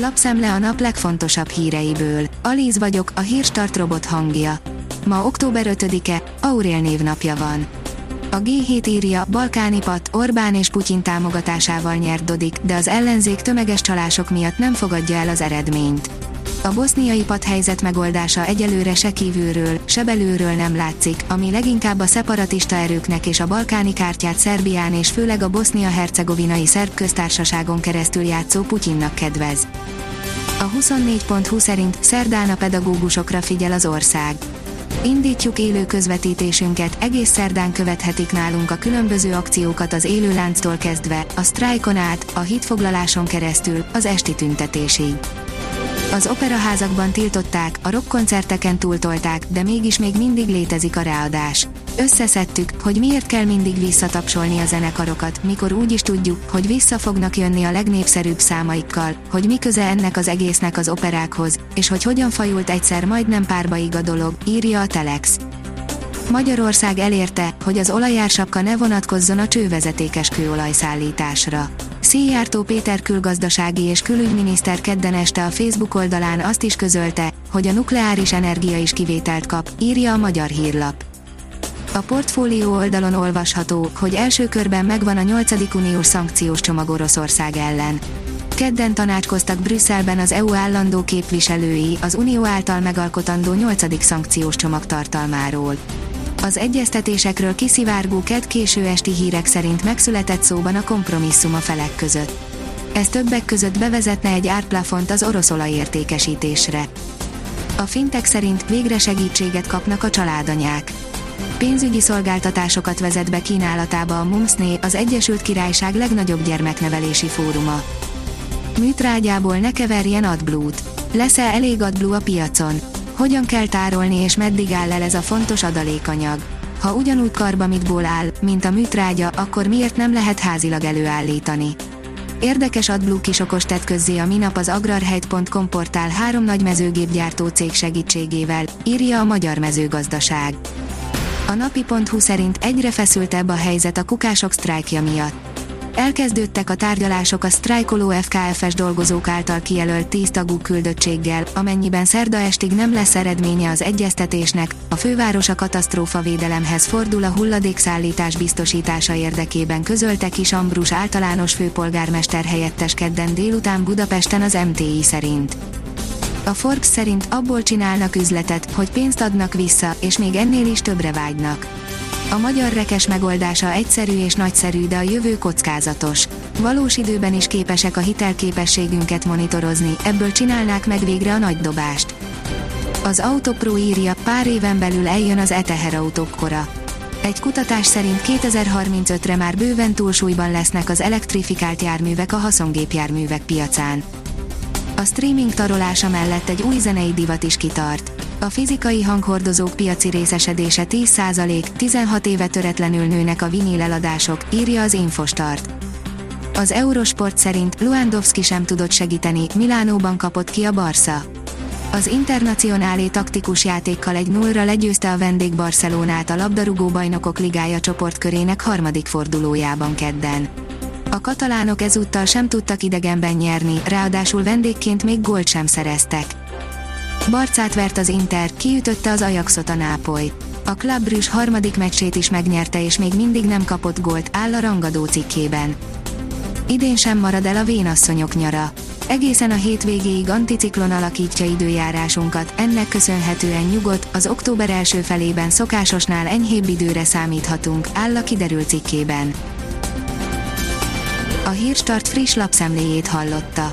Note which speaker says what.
Speaker 1: Lapszemle a nap legfontosabb híreiből. Alíz vagyok, a hírstart robot hangja. Ma október 5-e, Aurél névnapja van. A G7 írja, Balkáni Pat, Orbán és Putyin támogatásával nyert Dodik, de az ellenzék tömeges csalások miatt nem fogadja el az eredményt. A boszniai helyzet megoldása egyelőre se kívülről, se belülről nem látszik, ami leginkább a szeparatista erőknek és a balkáni kártyát Szerbián és főleg a bosznia-hercegovinai szerb köztársaságon keresztül játszó Putyinnak kedvez. A 24.20 szerint szerdán a pedagógusokra figyel az ország. Indítjuk élő közvetítésünket, egész szerdán követhetik nálunk a különböző akciókat az élőlánctól kezdve, a sztrájkon át, a hitfoglaláson keresztül, az esti tüntetésig. Az operaházakban tiltották, a rockkoncerteken túltolták, de mégis még mindig létezik a ráadás. Összeszedtük, hogy miért kell mindig visszatapsolni a zenekarokat, mikor úgy is tudjuk, hogy vissza fognak jönni a legnépszerűbb számaikkal, hogy mi köze ennek az egésznek az operákhoz, és hogy hogyan fajult egyszer majdnem párbaig a dolog, írja a Telex. Magyarország elérte, hogy az olajársapka ne vonatkozzon a csővezetékes kőolajszállításra. Szijjártó Péter külgazdasági és külügyminiszter kedden este a Facebook oldalán azt is közölte, hogy a nukleáris energia is kivételt kap, írja a magyar hírlap. A portfólió oldalon olvasható, hogy első körben megvan a 8. uniós szankciós csomag Oroszország ellen. Kedden tanácskoztak Brüsszelben az EU állandó képviselői az Unió által megalkotandó 8. szankciós csomag tartalmáról. Az egyeztetésekről kiszivárgó ked késő esti hírek szerint megszületett szóban a kompromisszum a felek között. Ez többek között bevezetne egy árplafont az orosz értékesítésre. A fintek szerint végre segítséget kapnak a családanyák. Pénzügyi szolgáltatásokat vezet be kínálatába a Mumsné, az Egyesült Királyság legnagyobb gyermeknevelési fóruma. Műtrágyából ne keverjen AdBlue-t. Lesz-e elég AdBlue a piacon? Hogyan kell tárolni és meddig áll el ez a fontos adalékanyag? Ha ugyanúgy karbamitból áll, mint a műtrágya, akkor miért nem lehet házilag előállítani? Érdekes AdBlue kisokos tett közzé a minap az agrarhelyt.com portál három nagy mezőgépgyártó cég segítségével, írja a Magyar Mezőgazdaság. A napi.hu szerint egyre feszültebb a helyzet a kukások sztrájkja miatt Elkezdődtek a tárgyalások a sztrájkoló FKFS dolgozók által kijelölt 10 tagú küldöttséggel, amennyiben szerda estig nem lesz eredménye az egyeztetésnek, a főváros a katasztrófavédelemhez fordul a hulladékszállítás biztosítása érdekében közölte Kis Ambrus általános főpolgármester helyettes kedden délután Budapesten az MTI szerint. A Forbes szerint abból csinálnak üzletet, hogy pénzt adnak vissza, és még ennél is többre vágynak. A magyar rekes megoldása egyszerű és nagyszerű, de a jövő kockázatos. Valós időben is képesek a hitelképességünket monitorozni, ebből csinálnák meg végre a nagy dobást. Az Autopro írja, pár éven belül eljön az e-teherautók kora. Egy kutatás szerint 2035-re már bőven túlsúlyban lesznek az elektrifikált járművek a haszongépjárművek piacán. A streaming tarolása mellett egy új zenei divat is kitart. A fizikai hanghordozók piaci részesedése 10%, 16 éve töretlenül nőnek a vinil eladások, írja az Infostart. Az Eurosport szerint Luandowski sem tudott segíteni, Milánóban kapott ki a Barca. Az internacionálé taktikus játékkal egy 0 legyőzte a vendég Barcelonát a labdarúgó bajnokok ligája csoportkörének harmadik fordulójában kedden. A katalánok ezúttal sem tudtak idegenben nyerni, ráadásul vendégként még gólt sem szereztek. Barcát vert az Inter, kiütötte az Ajaxot a Nápoly. A Club Brüss harmadik meccsét is megnyerte és még mindig nem kapott gólt, áll a rangadó cikkében. Idén sem marad el a vénasszonyok nyara. Egészen a hétvégéig anticiklon alakítja időjárásunkat, ennek köszönhetően nyugodt, az október első felében szokásosnál enyhébb időre számíthatunk, áll a kiderült cikkében. A Hírstart friss lapszemléjét hallotta.